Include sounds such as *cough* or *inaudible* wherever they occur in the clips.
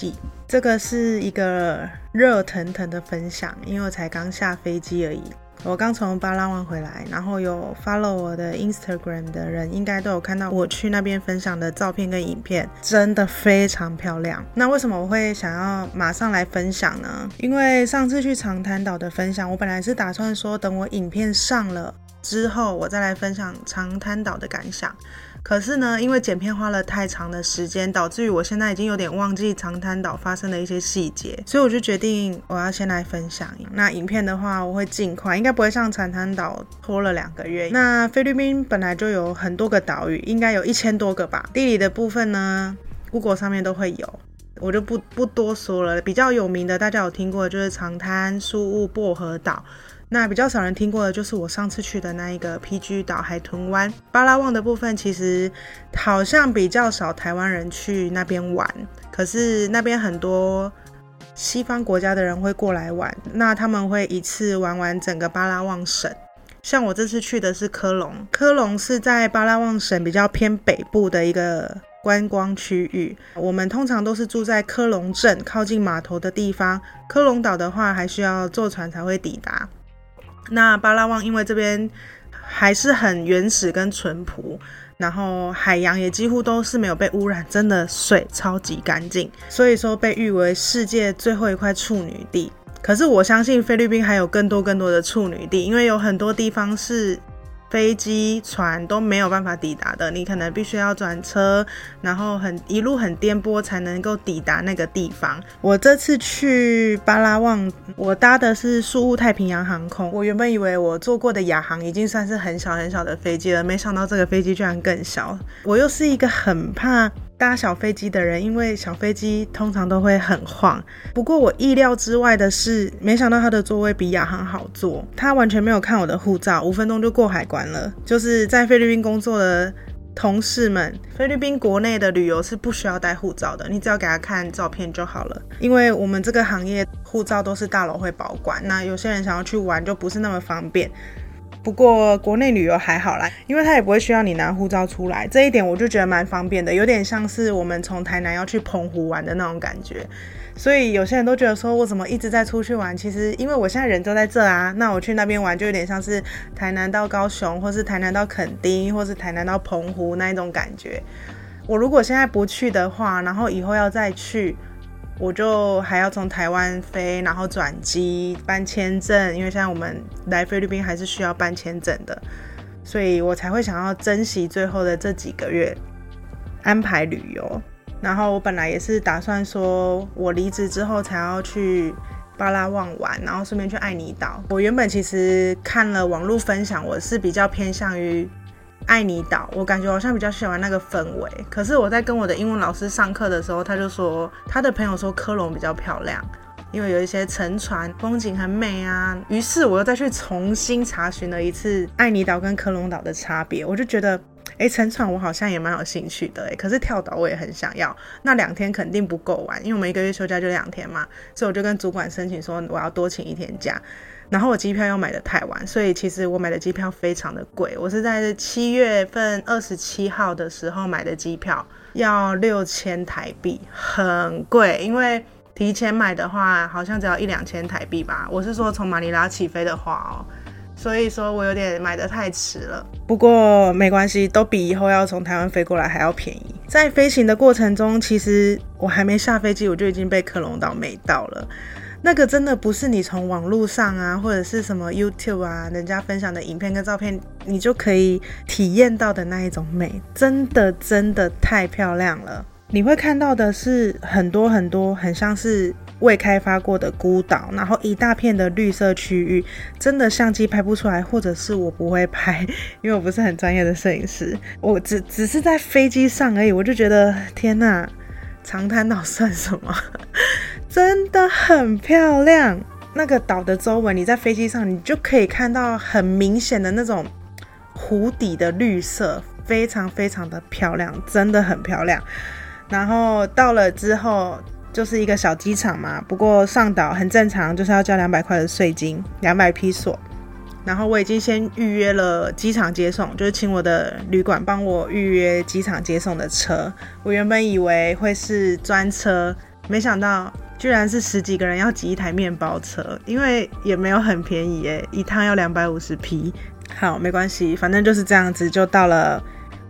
记。这个是一个热腾腾的分享，因为我才刚下飞机而已。我刚从巴拉望回来，然后有 follow 我的 Instagram 的人，应该都有看到我去那边分享的照片跟影片，真的非常漂亮。那为什么我会想要马上来分享呢？因为上次去长滩岛的分享，我本来是打算说等我影片上了之后，我再来分享长滩岛的感想。可是呢，因为剪片花了太长的时间，导致于我现在已经有点忘记长滩岛发生的一些细节，所以我就决定我要先来分享。那影片的话，我会尽快，应该不会像长滩岛拖了两个月。那菲律宾本来就有很多个岛屿，应该有一千多个吧。地理的部分呢，Google 上面都会有，我就不不多说了。比较有名的，大家有听过的就是长滩、苏雾、薄荷岛。那比较少人听过的就是我上次去的那一个 PG 岛海豚湾巴拉望的部分，其实好像比较少台湾人去那边玩，可是那边很多西方国家的人会过来玩，那他们会一次玩完整个巴拉望省。像我这次去的是科隆，科隆是在巴拉望省比较偏北部的一个观光区域，我们通常都是住在科隆镇靠近码头的地方，科隆岛的话还需要坐船才会抵达。那巴拉望因为这边还是很原始跟淳朴，然后海洋也几乎都是没有被污染，真的水超级干净，所以说被誉为世界最后一块处女地。可是我相信菲律宾还有更多更多的处女地，因为有很多地方是。飞机、船都没有办法抵达的，你可能必须要转车，然后很一路很颠簸才能够抵达那个地方。我这次去巴拉望，我搭的是苏雾太平洋航空。我原本以为我坐过的亚航已经算是很小很小的飞机了，没想到这个飞机居然更小。我又是一个很怕。搭小飞机的人，因为小飞机通常都会很晃。不过我意料之外的是，没想到他的座位比亚航好坐。他完全没有看我的护照，五分钟就过海关了。就是在菲律宾工作的同事们，菲律宾国内的旅游是不需要带护照的，你只要给他看照片就好了。因为我们这个行业护照都是大楼会保管，那有些人想要去玩就不是那么方便。不过国内旅游还好啦，因为他也不会需要你拿护照出来，这一点我就觉得蛮方便的，有点像是我们从台南要去澎湖玩的那种感觉。所以有些人都觉得说，我怎么一直在出去玩？其实因为我现在人都在这啊，那我去那边玩就有点像是台南到高雄，或是台南到垦丁，或是台南到澎湖那一种感觉。我如果现在不去的话，然后以后要再去。我就还要从台湾飞，然后转机办签证，因为现在我们来菲律宾还是需要办签证的，所以我才会想要珍惜最后的这几个月安排旅游。然后我本来也是打算说，我离职之后才要去巴拉望玩，然后顺便去爱尼岛。我原本其实看了网络分享，我是比较偏向于。爱尼岛，我感觉好像比较喜欢那个氛围。可是我在跟我的英文老师上课的时候，他就说他的朋友说科隆比较漂亮，因为有一些沉船，风景很美啊。于是我又再去重新查询了一次爱尼岛跟科隆岛的差别，我就觉得，哎，沉船我好像也蛮有兴趣的，哎，可是跳岛我也很想要。那两天肯定不够玩，因为我们一个月休假就两天嘛，所以我就跟主管申请说我要多请一天假。然后我机票又买的太晚，所以其实我买的机票非常的贵。我是在七月份二十七号的时候买的机票，要六千台币，很贵。因为提前买的话，好像只要一两千台币吧。我是说从马尼拉起飞的话哦，所以说我有点买的太迟了。不过没关系，都比以后要从台湾飞过来还要便宜。在飞行的过程中，其实我还没下飞机，我就已经被克隆岛美到了。那个真的不是你从网络上啊，或者是什么 YouTube 啊，人家分享的影片跟照片，你就可以体验到的那一种美，真的真的太漂亮了。你会看到的是很多很多很像是未开发过的孤岛，然后一大片的绿色区域，真的相机拍不出来，或者是我不会拍，因为我不是很专业的摄影师，我只只是在飞机上而已，我就觉得天呐，长滩岛算什么？真的很漂亮，那个岛的周围，你在飞机上，你就可以看到很明显的那种湖底的绿色，非常非常的漂亮，真的很漂亮。然后到了之后，就是一个小机场嘛，不过上岛很正常，就是要交两百块的税金，两百披索。然后我已经先预约了机场接送，就是请我的旅馆帮我预约机场接送的车。我原本以为会是专车。没想到居然是十几个人要挤一台面包车，因为也没有很便宜耶，一趟要两百五十匹。好，没关系，反正就是这样子，就到了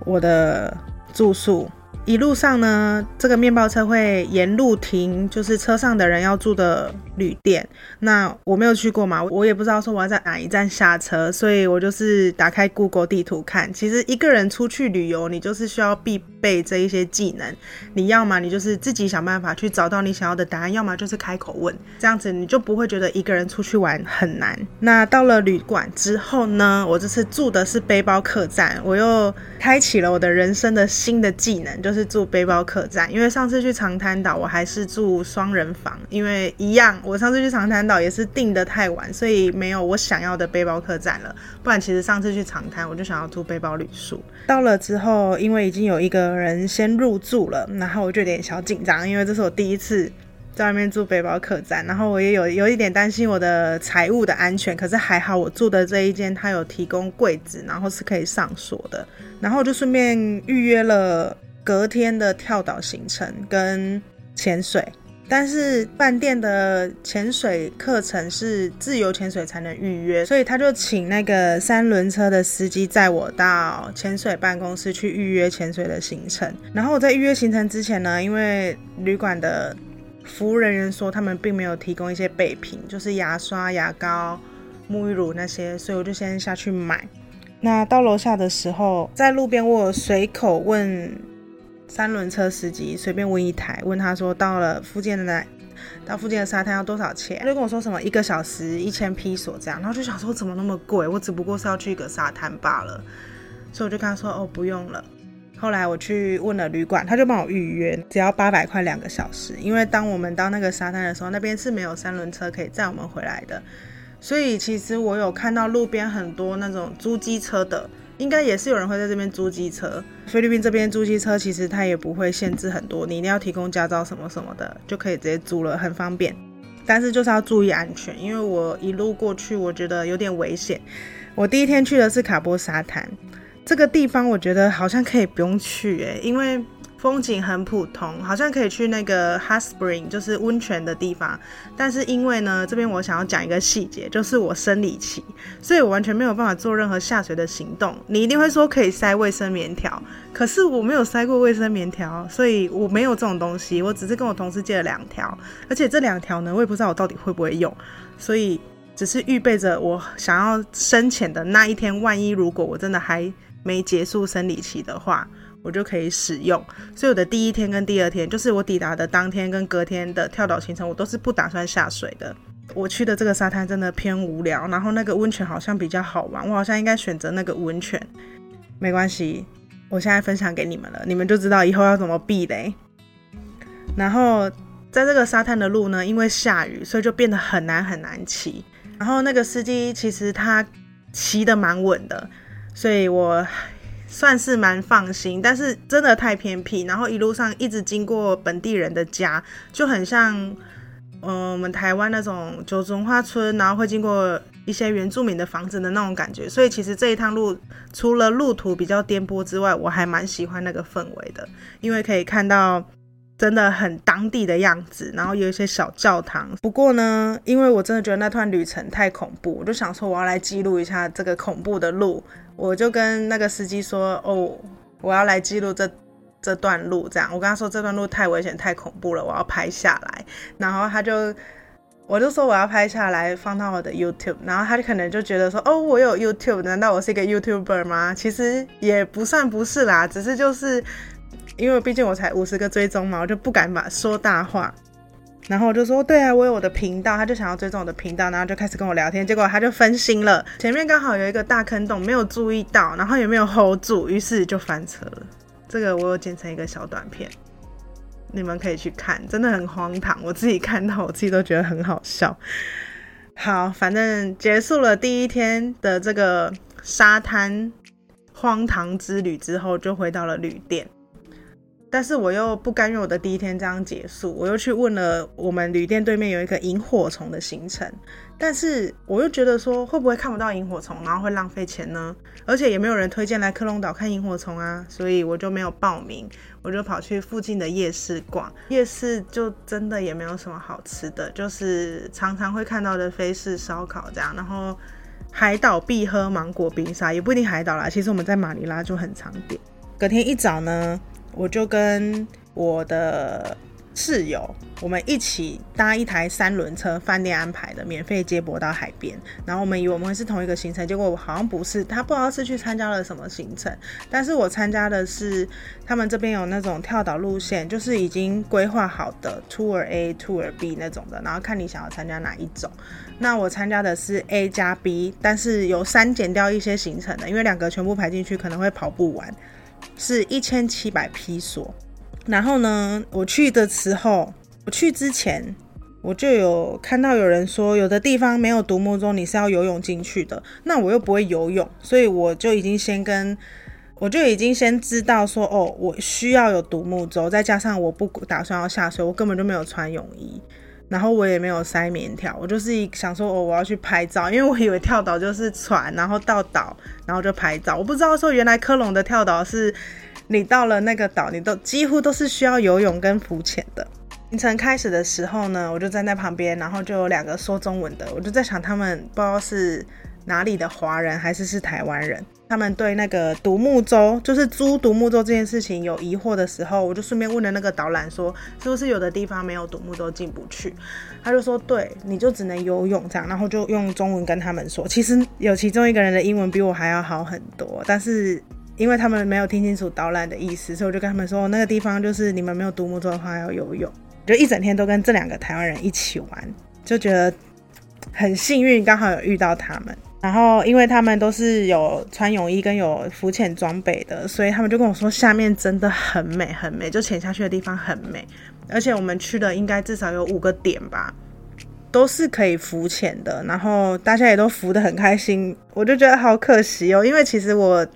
我的住宿。一路上呢，这个面包车会沿路停，就是车上的人要住的旅店。那我没有去过嘛，我也不知道说我要在哪一站下车，所以我就是打开 Google 地图看。其实一个人出去旅游，你就是需要必备这一些技能。你要么你就是自己想办法去找到你想要的答案，要么就是开口问，这样子你就不会觉得一个人出去玩很难。那到了旅馆之后呢，我这次住的是背包客栈，我又开启了我的人生的新的技能，就是。住背包客栈，因为上次去长滩岛我还是住双人房，因为一样，我上次去长滩岛也是订的太晚，所以没有我想要的背包客栈了。不然其实上次去长滩我就想要住背包旅宿，到了之后因为已经有一个人先入住了，然后我就有点小紧张，因为这是我第一次在外面住背包客栈，然后我也有 *laughs* 有一点担心我的财务的安全，可是还好我住的这一间它有提供柜子，然后是可以上锁的，然后我就顺便预约了。隔天的跳岛行程跟潜水，但是饭店的潜水课程是自由潜水才能预约，所以他就请那个三轮车的司机载我到潜水办公室去预约潜水的行程。然后我在预约行程之前呢，因为旅馆的服务人员说他们并没有提供一些备品，就是牙刷、牙膏、沐浴乳那些，所以我就先下去买。那到楼下的时候，在路边我随口问。三轮车司机随便问一台，问他说到了附近的那，到附近的沙滩要多少钱？他就跟我说什么一个小时一千披索这样，然后就想说怎么那么贵？我只不过是要去一个沙滩罢了，所以我就跟他说哦不用了。后来我去问了旅馆，他就帮我预约，只要八百块两个小时。因为当我们到那个沙滩的时候，那边是没有三轮车可以载我们回来的，所以其实我有看到路边很多那种租机车的。应该也是有人会在这边租机车。菲律宾这边租机车其实它也不会限制很多，你一定要提供驾照什么什么的，就可以直接租了，很方便。但是就是要注意安全，因为我一路过去，我觉得有点危险。我第一天去的是卡波沙滩，这个地方我觉得好像可以不用去诶，因为。风景很普通，好像可以去那个 Hot Spring，就是温泉的地方。但是因为呢，这边我想要讲一个细节，就是我生理期，所以我完全没有办法做任何下水的行动。你一定会说可以塞卫生棉条，可是我没有塞过卫生棉条，所以我没有这种东西。我只是跟我同事借了两条，而且这两条呢，我也不知道我到底会不会用，所以只是预备着我想要深潜的那一天，万一如果我真的还没结束生理期的话。我就可以使用，所以我的第一天跟第二天，就是我抵达的当天跟隔天的跳岛行程，我都是不打算下水的。我去的这个沙滩真的偏无聊，然后那个温泉好像比较好玩，我好像应该选择那个温泉。没关系，我现在分享给你们了，你们就知道以后要怎么避雷。然后在这个沙滩的路呢，因为下雨，所以就变得很难很难骑。然后那个司机其实他骑得蛮稳的，所以我。算是蛮放心，但是真的太偏僻，然后一路上一直经过本地人的家，就很像，嗯，我们台湾那种九族花村，然后会经过一些原住民的房子的那种感觉。所以其实这一趟路除了路途比较颠簸之外，我还蛮喜欢那个氛围的，因为可以看到。真的很当地的样子，然后有一些小教堂。不过呢，因为我真的觉得那段旅程太恐怖，我就想说我要来记录一下这个恐怖的路。我就跟那个司机说：“哦，我要来记录这这段路。”这样，我跟他说这段路太危险、太恐怖了，我要拍下来。然后他就，我就说我要拍下来放到我的 YouTube。然后他就可能就觉得说：“哦，我有 YouTube，难道我是一个 YouTuber 吗？”其实也不算不是啦，只是就是。因为毕竟我才五十个追踪嘛，我就不敢把说大话。然后我就说，对啊，我有我的频道，他就想要追踪我的频道，然后就开始跟我聊天。结果他就分心了，前面刚好有一个大坑洞，没有注意到，然后也没有 hold 住，于是就翻车了。这个我有剪成一个小短片，你们可以去看，真的很荒唐。我自己看到，我自己都觉得很好笑。好，反正结束了第一天的这个沙滩荒唐之旅之后，就回到了旅店。但是我又不甘愿我的第一天这样结束，我又去问了我们旅店对面有一个萤火虫的行程，但是我又觉得说会不会看不到萤火虫，然后会浪费钱呢？而且也没有人推荐来克隆岛看萤火虫啊，所以我就没有报名，我就跑去附近的夜市逛。夜市就真的也没有什么好吃的，就是常常会看到的菲式烧烤这样，然后海岛必喝芒果冰沙，也不一定海岛啦，其实我们在马尼拉就很常点。隔天一早呢。我就跟我的室友，我们一起搭一台三轮车，饭店安排的，免费接驳到海边。然后我们以为我们是同一个行程，结果我好像不是。他不知道是去参加了什么行程，但是我参加的是他们这边有那种跳岛路线，就是已经规划好的 Tour A、Tour B 那种的，然后看你想要参加哪一种。那我参加的是 A 加 B，但是有删减掉一些行程的，因为两个全部排进去可能会跑不完。是一千七百批索，然后呢，我去的时候，我去之前我就有看到有人说，有的地方没有独木舟，你是要游泳进去的。那我又不会游泳，所以我就已经先跟，我就已经先知道说，哦，我需要有独木舟，再加上我不打算要下水，我根本就没有穿泳衣。然后我也没有塞棉条，我就是想说，哦，我要去拍照，因为我以为跳岛就是船，然后到岛，然后就拍照。我不知道说原来科隆的跳岛是，你到了那个岛，你都几乎都是需要游泳跟浮潜的。行程开始的时候呢，我就站在旁边，然后就有两个说中文的，我就在想他们不知道是哪里的华人还是是台湾人。他们对那个独木舟，就是租独木舟这件事情有疑惑的时候，我就顺便问了那个导览说，是不是有的地方没有独木舟进不去？他就说，对，你就只能游泳这样，然后就用中文跟他们说。其实有其中一个人的英文比我还要好很多，但是因为他们没有听清楚导览的意思，所以我就跟他们说，那个地方就是你们没有独木舟的话要游泳。就一整天都跟这两个台湾人一起玩，就觉得很幸运，刚好有遇到他们。然后，因为他们都是有穿泳衣跟有浮潜装备的，所以他们就跟我说，下面真的很美，很美，就潜下去的地方很美。而且我们去的应该至少有五个点吧，都是可以浮潜的。然后大家也都浮得很开心，我就觉得好可惜哦，因为其实我。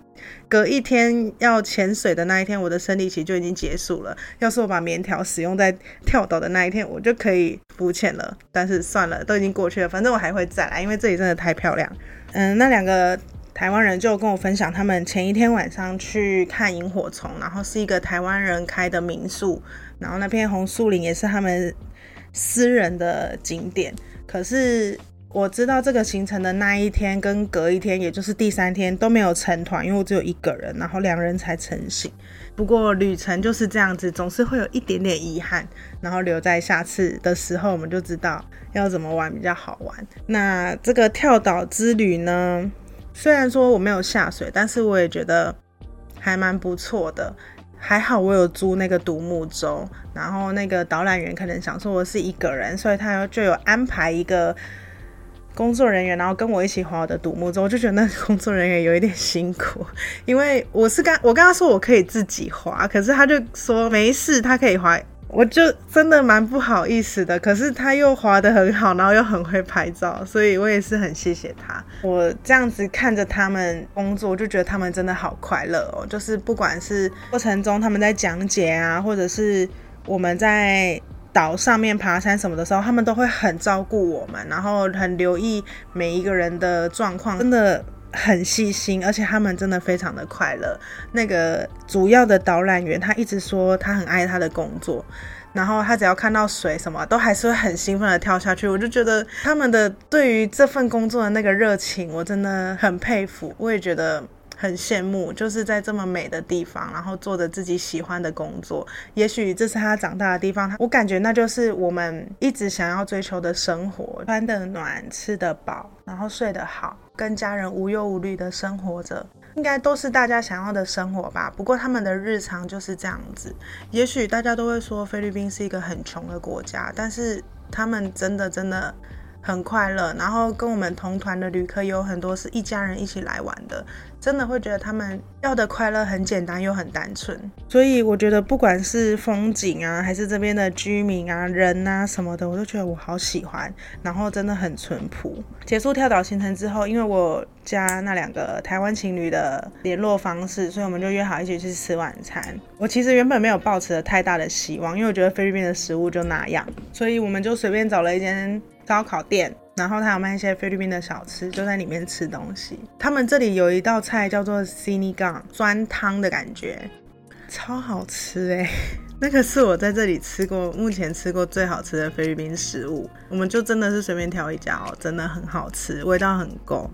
隔一天要潜水的那一天，我的生理期就已经结束了。要是我把棉条使用在跳岛的那一天，我就可以浮潜了。但是算了，都已经过去了，反正我还会再来，因为这里真的太漂亮。嗯，那两个台湾人就跟我分享，他们前一天晚上去看萤火虫，然后是一个台湾人开的民宿，然后那片红树林也是他们私人的景点，可是。我知道这个行程的那一天跟隔一天，也就是第三天都没有成团，因为我只有一个人，然后两人才成行。不过旅程就是这样子，总是会有一点点遗憾，然后留在下次的时候，我们就知道要怎么玩比较好玩。那这个跳岛之旅呢，虽然说我没有下水，但是我也觉得还蛮不错的。还好我有租那个独木舟，然后那个导览员可能想说我是一个人，所以他就有安排一个。工作人员，然后跟我一起划我的独木舟，我就觉得那工作人员有一点辛苦，因为我是刚我跟他说我可以自己划，可是他就说没事，他可以划，我就真的蛮不好意思的。可是他又划得很好，然后又很会拍照，所以我也是很谢谢他。我这样子看着他们工作，我就觉得他们真的好快乐哦。就是不管是过程中他们在讲解啊，或者是我们在。岛上面爬山什么的时候，他们都会很照顾我们，然后很留意每一个人的状况，真的很细心，而且他们真的非常的快乐。那个主要的导览员他一直说他很爱他的工作，然后他只要看到水什么都还是会很兴奋的跳下去。我就觉得他们的对于这份工作的那个热情，我真的很佩服。我也觉得。很羡慕，就是在这么美的地方，然后做着自己喜欢的工作。也许这是他长大的地方，我感觉那就是我们一直想要追求的生活：穿得暖、吃得饱，然后睡得好，跟家人无忧无虑的生活着，应该都是大家想要的生活吧。不过他们的日常就是这样子。也许大家都会说菲律宾是一个很穷的国家，但是他们真的真的。很快乐，然后跟我们同团的旅客有很多是一家人一起来玩的，真的会觉得他们要的快乐很简单又很单纯，所以我觉得不管是风景啊，还是这边的居民啊、人啊什么的，我都觉得我好喜欢。然后真的很淳朴。结束跳岛行程之后，因为我加那两个台湾情侣的联络方式，所以我们就约好一起去吃晚餐。我其实原本没有抱持太大的希望，因为我觉得菲律宾的食物就那样，所以我们就随便找了一间烧烤店。然后他有卖一些菲律宾的小吃，就在里面吃东西。他们这里有一道菜叫做 sinigang，酸汤的感觉，超好吃哎！*laughs* 那个是我在这里吃过目前吃过最好吃的菲律宾食物。我们就真的是随便挑一家哦，真的很好吃，味道很够。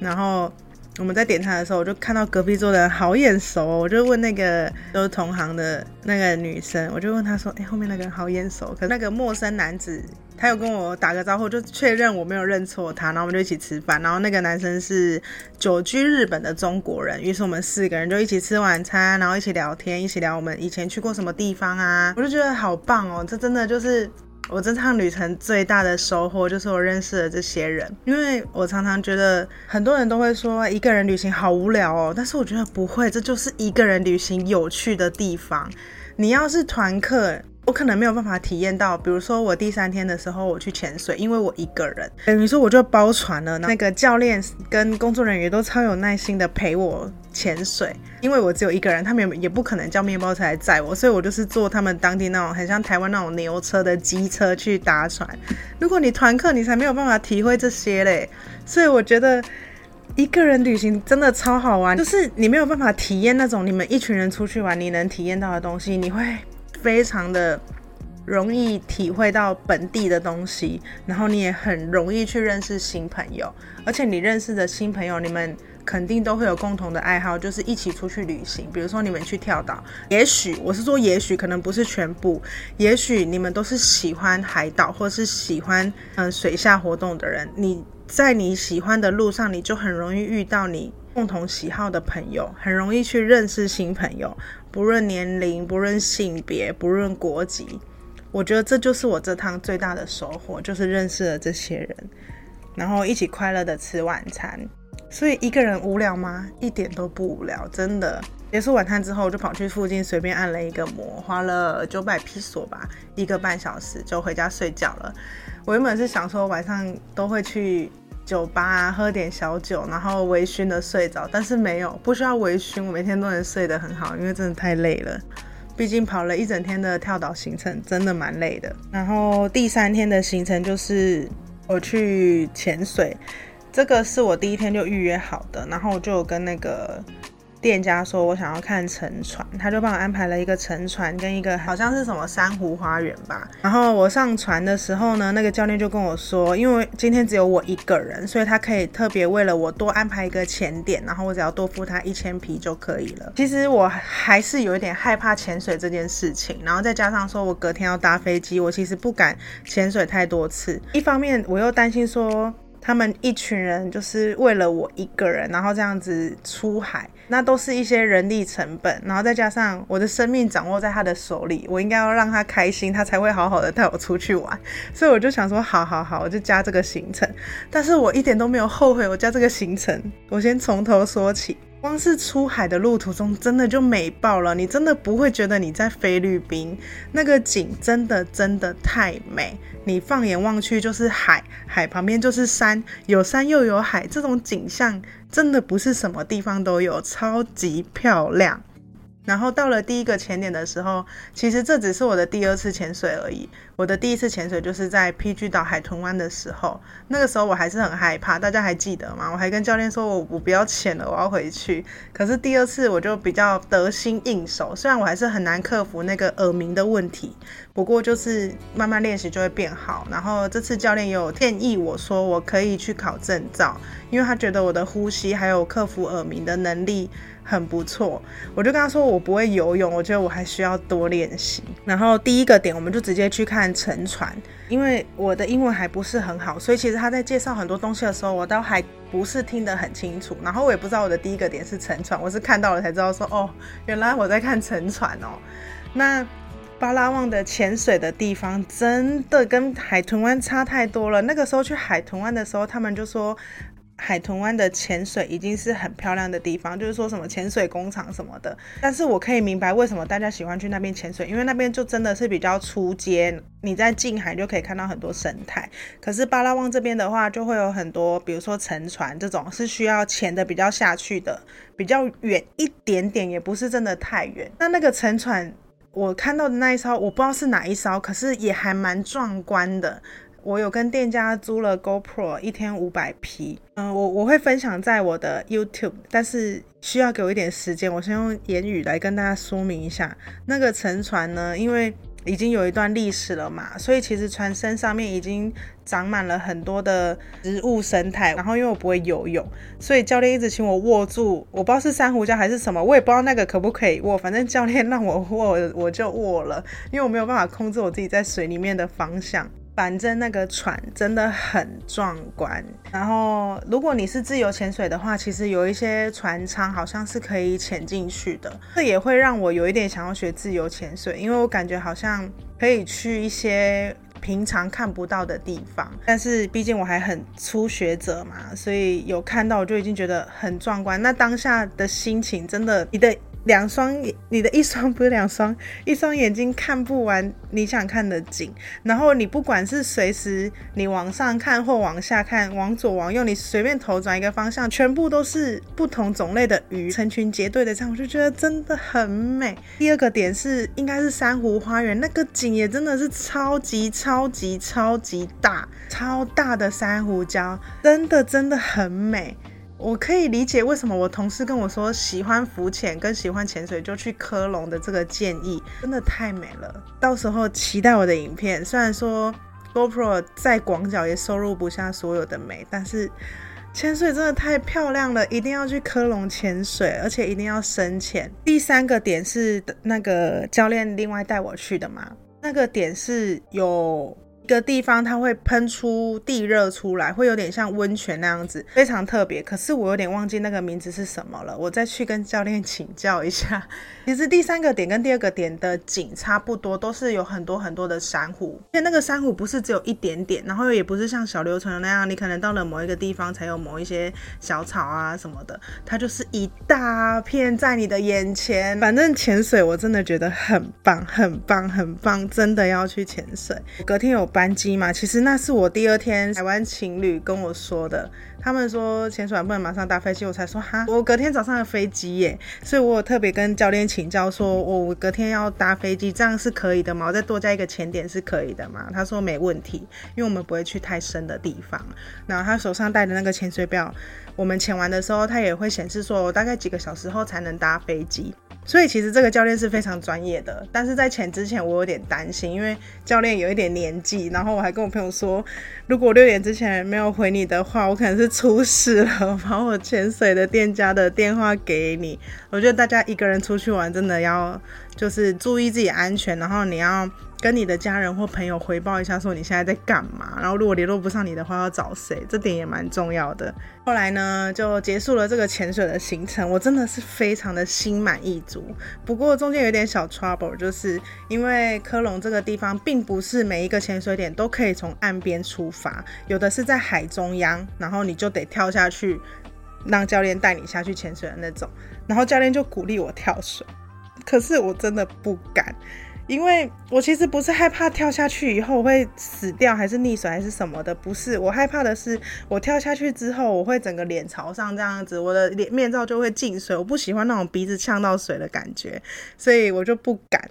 然后我们在点餐的时候，我就看到隔壁桌的人好眼熟，我就问那个都是同行的那个女生，我就问她说：“哎，后面那个人好眼熟。”可是那个陌生男子。他有跟我打个招呼，就确认我没有认错他，然后我们就一起吃饭。然后那个男生是久居日本的中国人，于是我们四个人就一起吃晚餐，然后一起聊天，一起聊我们以前去过什么地方啊。我就觉得好棒哦，这真的就是我这趟旅程最大的收获，就是我认识了这些人。因为我常常觉得很多人都会说一个人旅行好无聊哦，但是我觉得不会，这就是一个人旅行有趣的地方。你要是团客。我可能没有办法体验到，比如说我第三天的时候我去潜水，因为我一个人，等于说我就包船了。那个教练跟工作人员都超有耐心的陪我潜水，因为我只有一个人，他们也也不可能叫面包车来载我，所以我就是坐他们当地那种很像台湾那种牛车的机车去搭船。如果你团客，你才没有办法体会这些嘞。所以我觉得一个人旅行真的超好玩，就是你没有办法体验那种你们一群人出去玩你能体验到的东西，你会。非常的容易体会到本地的东西，然后你也很容易去认识新朋友，而且你认识的新朋友，你们肯定都会有共同的爱好，就是一起出去旅行。比如说你们去跳岛，也许我是说也许，可能不是全部，也许你们都是喜欢海岛或是喜欢嗯水下活动的人，你在你喜欢的路上，你就很容易遇到你。共同喜好的朋友，很容易去认识新朋友，不论年龄，不论性别，不论国籍。我觉得这就是我这趟最大的收获，就是认识了这些人，然后一起快乐的吃晚餐。所以一个人无聊吗？一点都不无聊，真的。结束晚餐之后，就跑去附近随便按了一个摩，花了九百披索吧，一个半小时就回家睡觉了。我原本是想说晚上都会去。酒吧喝点小酒，然后微醺的睡着，但是没有，不需要微醺，我每天都能睡得很好，因为真的太累了。毕竟跑了一整天的跳岛行程，真的蛮累的。然后第三天的行程就是我去潜水，这个是我第一天就预约好的，然后我就跟那个。店家说：“我想要看沉船，他就帮我安排了一个沉船跟一个好像是什么珊瑚花园吧。然后我上船的时候呢，那个教练就跟我说，因为今天只有我一个人，所以他可以特别为了我多安排一个潜点，然后我只要多付他一千皮就可以了。其实我还是有一点害怕潜水这件事情，然后再加上说我隔天要搭飞机，我其实不敢潜水太多次。一方面我又担心说。”他们一群人就是为了我一个人，然后这样子出海，那都是一些人力成本，然后再加上我的生命掌握在他的手里，我应该要让他开心，他才会好好的带我出去玩。*laughs* 所以我就想说，好好好，我就加这个行程。但是我一点都没有后悔我加这个行程。我先从头说起。光是出海的路途中，真的就美爆了。你真的不会觉得你在菲律宾，那个景真的真的太美。你放眼望去就是海，海旁边就是山，有山又有海，这种景象真的不是什么地方都有，超级漂亮。然后到了第一个潜点的时候，其实这只是我的第二次潜水而已。我的第一次潜水就是在 PG 岛海豚湾的时候，那个时候我还是很害怕，大家还记得吗？我还跟教练说，我我不要潜了，我要回去。可是第二次我就比较得心应手，虽然我还是很难克服那个耳鸣的问题，不过就是慢慢练习就会变好。然后这次教练有建议我说，我可以去考证照，因为他觉得我的呼吸还有克服耳鸣的能力。很不错，我就跟他说我不会游泳，我觉得我还需要多练习。然后第一个点，我们就直接去看沉船，因为我的英文还不是很好，所以其实他在介绍很多东西的时候，我都还不是听得很清楚。然后我也不知道我的第一个点是沉船，我是看到了才知道说哦，原来我在看沉船哦。那巴拉望的潜水的地方真的跟海豚湾差太多了。那个时候去海豚湾的时候，他们就说。海豚湾的潜水已经是很漂亮的地方，就是说什么潜水工厂什么的。但是我可以明白为什么大家喜欢去那边潜水，因为那边就真的是比较出街，你在近海就可以看到很多生态。可是巴拉望这边的话，就会有很多，比如说沉船这种是需要潜的比较下去的，比较远一点点，也不是真的太远。那那个沉船，我看到的那一艘，我不知道是哪一艘，可是也还蛮壮观的。我有跟店家租了 GoPro，一天五百 P。嗯，我我会分享在我的 YouTube，但是需要给我一点时间，我先用言语来跟大家说明一下。那个沉船呢，因为已经有一段历史了嘛，所以其实船身上面已经长满了很多的植物生态。然后因为我不会游泳，所以教练一直请我握住，我不知道是珊瑚礁还是什么，我也不知道那个可不可以握，反正教练让我握，我就握了，因为我没有办法控制我自己在水里面的方向。反正那个船真的很壮观，然后如果你是自由潜水的话，其实有一些船舱好像是可以潜进去的，这也会让我有一点想要学自由潜水，因为我感觉好像可以去一些平常看不到的地方。但是毕竟我还很初学者嘛，所以有看到我就已经觉得很壮观。那当下的心情真的，你的。两双，你的一双不是两双，一双眼睛看不完你想看的景。然后你不管是随时你往上看或往下看，往左往右，你随便头转一个方向，全部都是不同种类的鱼，成群结队的这样，我就觉得真的很美。第二个点是，应该是珊瑚花园，那个景也真的是超级超级超级大，超大的珊瑚礁，真的真的很美。我可以理解为什么我同事跟我说喜欢浮潜跟喜欢潜水就去科隆的这个建议，真的太美了。到时候期待我的影片。虽然说 GoPro 在广角也收录不下所有的美，但是潜水真的太漂亮了，一定要去科隆潜水，而且一定要深潜。第三个点是那个教练另外带我去的嘛，那个点是有。一个地方它会喷出地热出来，会有点像温泉那样子，非常特别。可是我有点忘记那个名字是什么了，我再去跟教练请教一下。*laughs* 其实第三个点跟第二个点的景差不多，都是有很多很多的珊瑚，而且那个珊瑚不是只有一点点，然后也不是像小流程那样，你可能到了某一个地方才有某一些小草啊什么的，它就是一大片在你的眼前。反正潜水我真的觉得很棒，很棒，很棒，真的要去潜水。隔天有。班机嘛，其实那是我第二天台湾情侣跟我说的。他们说潜水完不能马上搭飞机，我才说哈，我隔天早上的飞机耶，所以我有特别跟教练请教说，我隔天要搭飞机，这样是可以的吗？我再多加一个潜点是可以的吗？他说没问题，因为我们不会去太深的地方。然后他手上带的那个潜水表，我们潜完的时候，他也会显示说我大概几个小时后才能搭飞机。所以其实这个教练是非常专业的，但是在潜之前我有点担心，因为教练有一点年纪，然后我还跟我朋友说，如果六点之前没有回你的话，我可能是出事了，把我潜水的店家的电话给你。我觉得大家一个人出去玩真的要就是注意自己安全，然后你要。跟你的家人或朋友回报一下，说你现在在干嘛。然后如果联络不上你的话，要找谁？这点也蛮重要的。后来呢，就结束了这个潜水的行程。我真的是非常的心满意足。不过中间有点小 trouble，就是因为科隆这个地方并不是每一个潜水点都可以从岸边出发，有的是在海中央，然后你就得跳下去，让教练带你下去潜水的那种。然后教练就鼓励我跳水，可是我真的不敢。因为我其实不是害怕跳下去以后会死掉，还是溺水，还是什么的，不是。我害怕的是，我跳下去之后，我会整个脸朝上这样子，我的脸面罩就会进水。我不喜欢那种鼻子呛到水的感觉，所以我就不敢。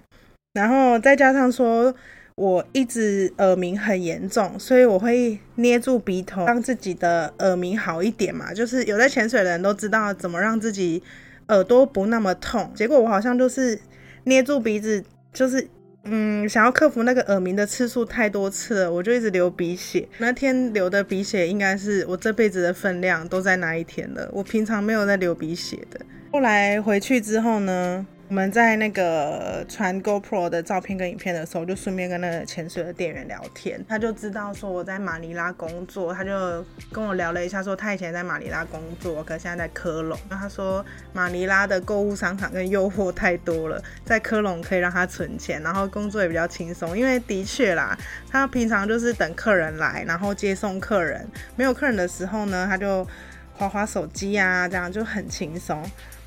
然后再加上说，我一直耳鸣很严重，所以我会捏住鼻头，让自己的耳鸣好一点嘛。就是有在潜水的人都知道怎么让自己耳朵不那么痛。结果我好像就是捏住鼻子。就是，嗯，想要克服那个耳鸣的次数太多次了，我就一直流鼻血。那天流的鼻血应该是我这辈子的分量都在那一天了。我平常没有在流鼻血的。后来回去之后呢？我们在那个传 GoPro 的照片跟影片的时候，就顺便跟那个潜水的店员聊天，他就知道说我在马尼拉工作，他就跟我聊了一下，说他以前在马尼拉工作，可现在在科隆。那他说马尼拉的购物商场跟诱惑太多了，在科隆可以让他存钱，然后工作也比较轻松。因为的确啦，他平常就是等客人来，然后接送客人，没有客人的时候呢，他就。滑滑手机啊，这样就很轻松。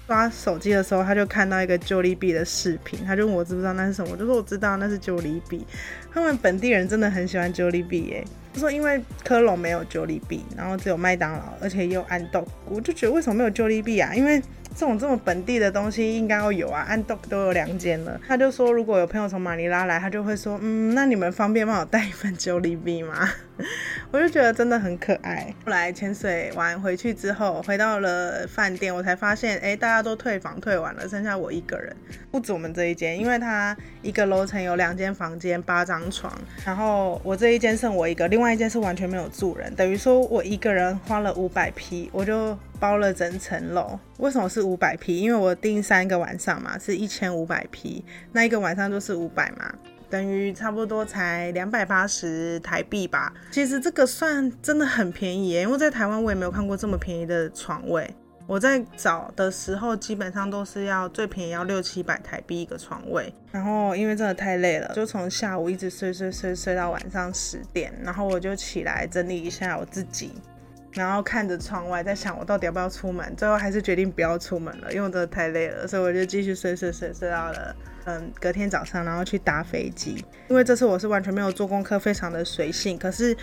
刷手机的时候，他就看到一个 Jollibee 的视频，他就问我知不知道那是什么，我就说我知道那是 Jollibee，。他们本地人真的很喜欢 Jollibee。他说因为科隆没有 Jollibee，，然后只有麦当劳，而且也有安豆，我就觉得为什么没有 Jollibee 啊？因为这种这么本地的东西应该要有啊，安豆都有两间了。他就说如果有朋友从马尼拉来，他就会说，嗯，那你们方便帮我带一份九里比吗？*laughs* 我就觉得真的很可爱。后来潜水完回去之后，回到了饭店，我才发现，哎，大家都退房退完了，剩下我一个人。不止我们这一间，因为它一个楼层有两间房间，八张床，然后我这一间剩我一个，另外一间是完全没有住人，等于说我一个人花了五百 P，我就包了整层楼。为什么是五百 P？因为我订三个晚上嘛，是一千五百 P，那一个晚上就是五百嘛。等于差不多才两百八十台币吧，其实这个算真的很便宜，因为在台湾我也没有看过这么便宜的床位。我在找的时候基本上都是要最便宜要六七百台币一个床位，然后因为真的太累了，就从下午一直睡睡睡睡到晚上十点，然后我就起来整理一下我自己，然后看着窗外在想我到底要不要出门，最后还是决定不要出门了，因为我真的太累了，所以我就继续睡睡睡睡到了。嗯，隔天早上然后去搭飞机，因为这次我是完全没有做功课，非常的随性。可是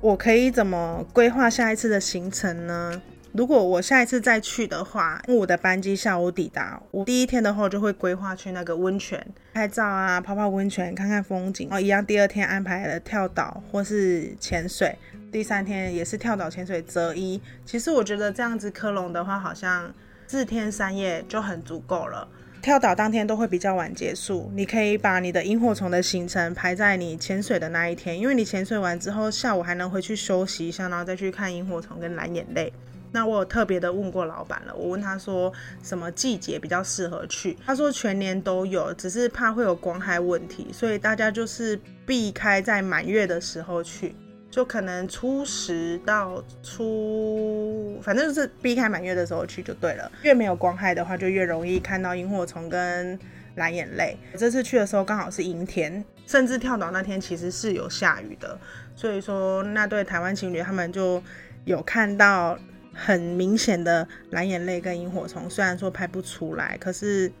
我可以怎么规划下一次的行程呢？如果我下一次再去的话，我的班机下午抵达，我第一天的话就会规划去那个温泉拍照啊，泡泡温泉，看看风景。然后一样，第二天安排了跳岛或是潜水，第三天也是跳岛、潜水、择一。其实我觉得这样子科隆的话，好像四天三夜就很足够了。跳岛当天都会比较晚结束，你可以把你的萤火虫的行程排在你潜水的那一天，因为你潜水完之后下午还能回去休息一下，然后再去看萤火虫跟蓝眼泪。那我有特别的问过老板了，我问他说什么季节比较适合去，他说全年都有，只是怕会有光害问题，所以大家就是避开在满月的时候去。就可能初十到初，反正就是避开满月的时候去就对了。越没有光害的话，就越容易看到萤火虫跟蓝眼泪。这次去的时候刚好是阴天，甚至跳岛那天其实是有下雨的，所以说那对台湾情侣他们就有看到很明显的蓝眼泪跟萤火虫。虽然说拍不出来，可是。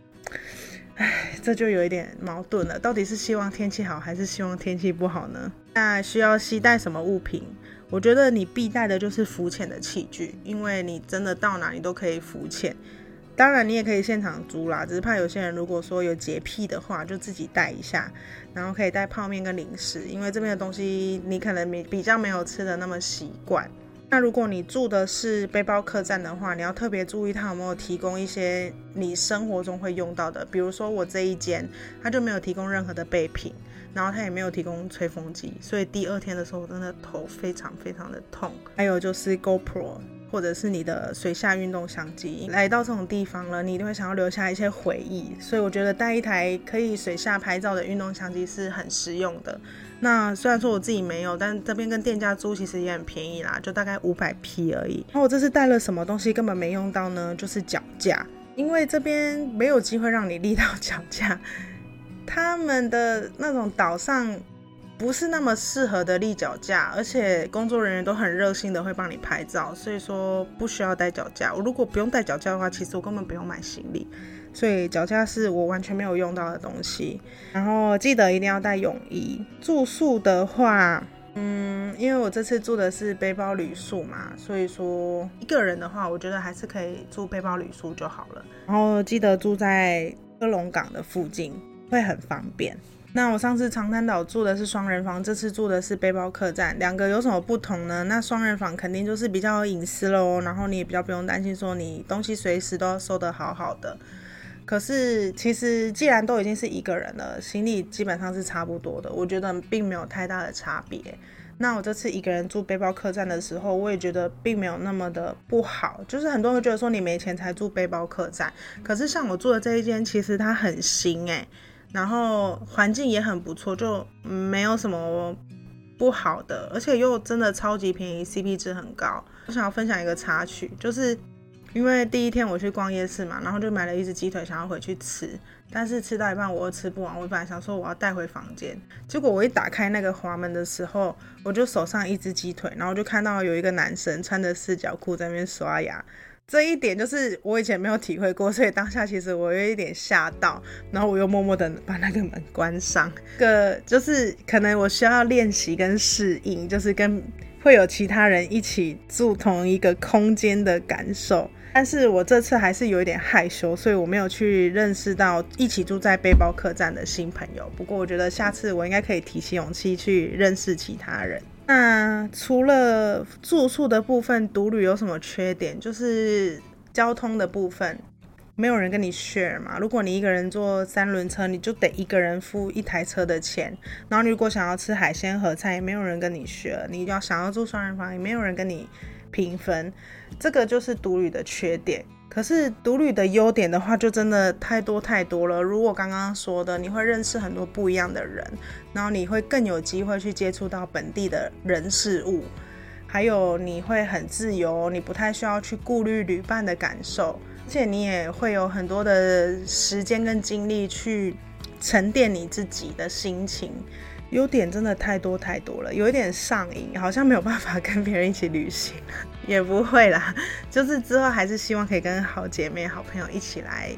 唉，这就有一点矛盾了。到底是希望天气好，还是希望天气不好呢？那需要携带什么物品？我觉得你必带的就是浮潜的器具，因为你真的到哪你都可以浮潜。当然，你也可以现场租啦，只是怕有些人如果说有洁癖的话，就自己带一下，然后可以带泡面跟零食，因为这边的东西你可能比比较没有吃的那么习惯。那如果你住的是背包客栈的话，你要特别注意它有没有提供一些你生活中会用到的，比如说我这一间，它就没有提供任何的备品，然后它也没有提供吹风机，所以第二天的时候我真的头非常非常的痛。还有就是 GoPro 或者是你的水下运动相机，来到这种地方了，你一定会想要留下一些回忆，所以我觉得带一台可以水下拍照的运动相机是很实用的。那虽然说我自己没有，但这边跟店家租其实也很便宜啦，就大概五百 P 而已。那我这次带了什么东西根本没用到呢？就是脚架，因为这边没有机会让你立到脚架，他们的那种岛上不是那么适合的立脚架，而且工作人员都很热心的会帮你拍照，所以说不需要带脚架。我如果不用带脚架的话，其实我根本不用买行李。所以脚架是我完全没有用到的东西，然后记得一定要带泳衣。住宿的话，嗯，因为我这次住的是背包旅宿嘛，所以说一个人的话，我觉得还是可以住背包旅宿就好了。然后记得住在科隆港的附近，会很方便。那我上次长滩岛住的是双人房，这次住的是背包客栈，两个有什么不同呢？那双人房肯定就是比较隐私喽，然后你也比较不用担心说你东西随时都要收得好好的。可是，其实既然都已经是一个人了，行李基本上是差不多的，我觉得并没有太大的差别。那我这次一个人住背包客栈的时候，我也觉得并没有那么的不好。就是很多人觉得说你没钱才住背包客栈，可是像我住的这一间，其实它很新诶，然后环境也很不错，就没有什么不好的，而且又真的超级便宜，CP 值很高。我想要分享一个插曲，就是。因为第一天我去逛夜市嘛，然后就买了一只鸡腿，想要回去吃。但是吃到一半我又吃不完，我本来想说我要带回房间，结果我一打开那个滑门的时候，我就手上一只鸡腿，然后就看到有一个男生穿着四角裤在那边刷牙。这一点就是我以前没有体会过，所以当下其实我有一点吓到，然后我又默默的把那个门关上。个就是可能我需要练习跟适应，就是跟会有其他人一起住同一个空间的感受。但是我这次还是有一点害羞，所以我没有去认识到一起住在背包客栈的新朋友。不过我觉得下次我应该可以提起勇气去认识其他人。那除了住宿的部分，独旅有什么缺点？就是交通的部分，没有人跟你 share 嘛。如果你一个人坐三轮车，你就得一个人付一台车的钱。然后你如果想要吃海鲜合菜，也没有人跟你 share。你要想要住双人房，也没有人跟你平分。这个就是独旅的缺点。可是独旅的优点的话，就真的太多太多了。如果刚刚说的，你会认识很多不一样的人，然后你会更有机会去接触到本地的人事物，还有你会很自由，你不太需要去顾虑旅伴的感受，而且你也会有很多的时间跟精力去沉淀你自己的心情。优点真的太多太多了，有一点上瘾，好像没有办法跟别人一起旅行，也不会啦，就是之后还是希望可以跟好姐妹、好朋友一起来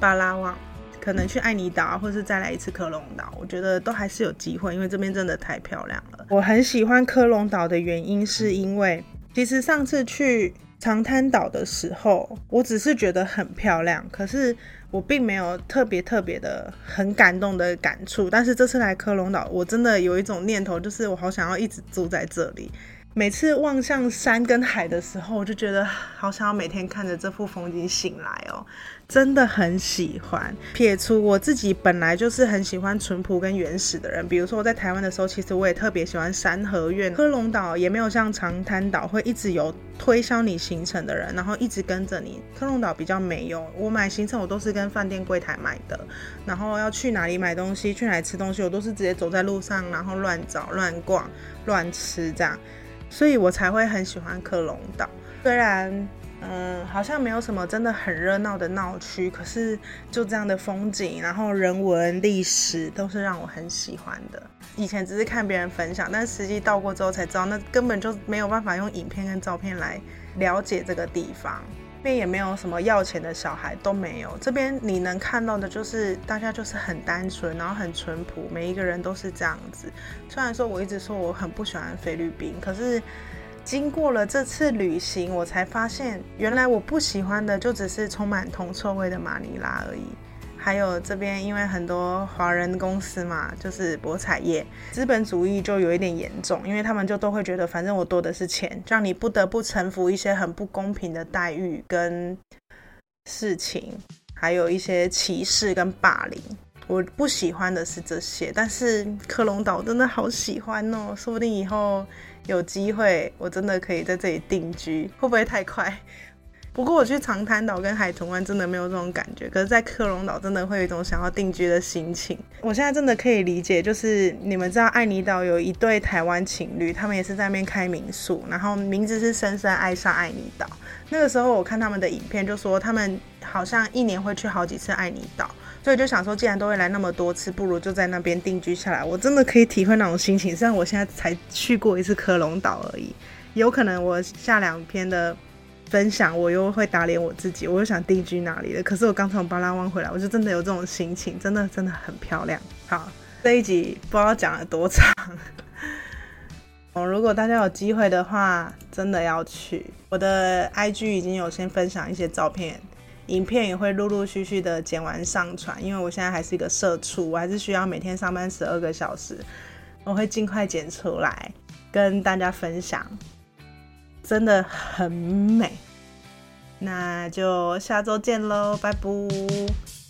巴拉望，可能去爱尼岛啊，或是再来一次科隆岛，我觉得都还是有机会，因为这边真的太漂亮了。我很喜欢科隆岛的原因，是因为其实上次去长滩岛的时候，我只是觉得很漂亮，可是。我并没有特别特别的很感动的感触，但是这次来科隆岛，我真的有一种念头，就是我好想要一直住在这里。每次望向山跟海的时候，我就觉得好想要每天看着这幅风景醒来哦，真的很喜欢。撇除我自己本来就是很喜欢淳朴跟原始的人，比如说我在台湾的时候，其实我也特别喜欢山河苑。科隆岛也没有像长滩岛会一直有推销你行程的人，然后一直跟着你。科隆岛比较没有，我买行程我都是跟饭店柜台买的，然后要去哪里买东西，去哪里吃东西，我都是直接走在路上，然后乱找、乱逛、乱吃这样。所以我才会很喜欢科隆岛，虽然 *laughs* 嗯好像没有什么真的很热闹的闹区，可是就这样的风景，然后人文历史都是让我很喜欢的。以前只是看别人分享，但实际到过之后才知道，那根本就没有办法用影片跟照片来了解这个地方。这边也没有什么要钱的小孩都没有，这边你能看到的就是大家就是很单纯，然后很淳朴，每一个人都是这样子。虽然说我一直说我很不喜欢菲律宾，可是经过了这次旅行，我才发现原来我不喜欢的就只是充满铜臭味的马尼拉而已。还有这边，因为很多华人公司嘛，就是博彩业，资本主义就有一点严重，因为他们就都会觉得，反正我多的是钱，让你不得不臣服一些很不公平的待遇跟事情，还有一些歧视跟霸凌。我不喜欢的是这些，但是科隆岛真的好喜欢哦，说不定以后有机会，我真的可以在这里定居，会不会太快？*laughs* 不过我去长滩岛跟海豚湾真的没有这种感觉，可是，在克隆岛真的会有一种想要定居的心情。我现在真的可以理解，就是你们知道爱尼岛有一对台湾情侣，他们也是在那边开民宿，然后名字是深深爱上爱尼岛。那个时候我看他们的影片，就说他们好像一年会去好几次爱尼岛，所以就想说，既然都会来那么多次，不如就在那边定居下来。我真的可以体会那种心情，虽然我现在才去过一次科隆岛而已，有可能我下两篇的。分享我又会打脸我自己，我又想定居哪里了？可是我刚从巴拉望回来，我就真的有这种心情，真的真的很漂亮。好，这一集不知道讲了多长。*laughs* 哦，如果大家有机会的话，真的要去。我的 IG 已经有先分享一些照片，影片也会陆陆续续的剪完上传。因为我现在还是一个社畜，我还是需要每天上班十二个小时，我会尽快剪出来跟大家分享。真的很美，那就下周见喽，拜拜。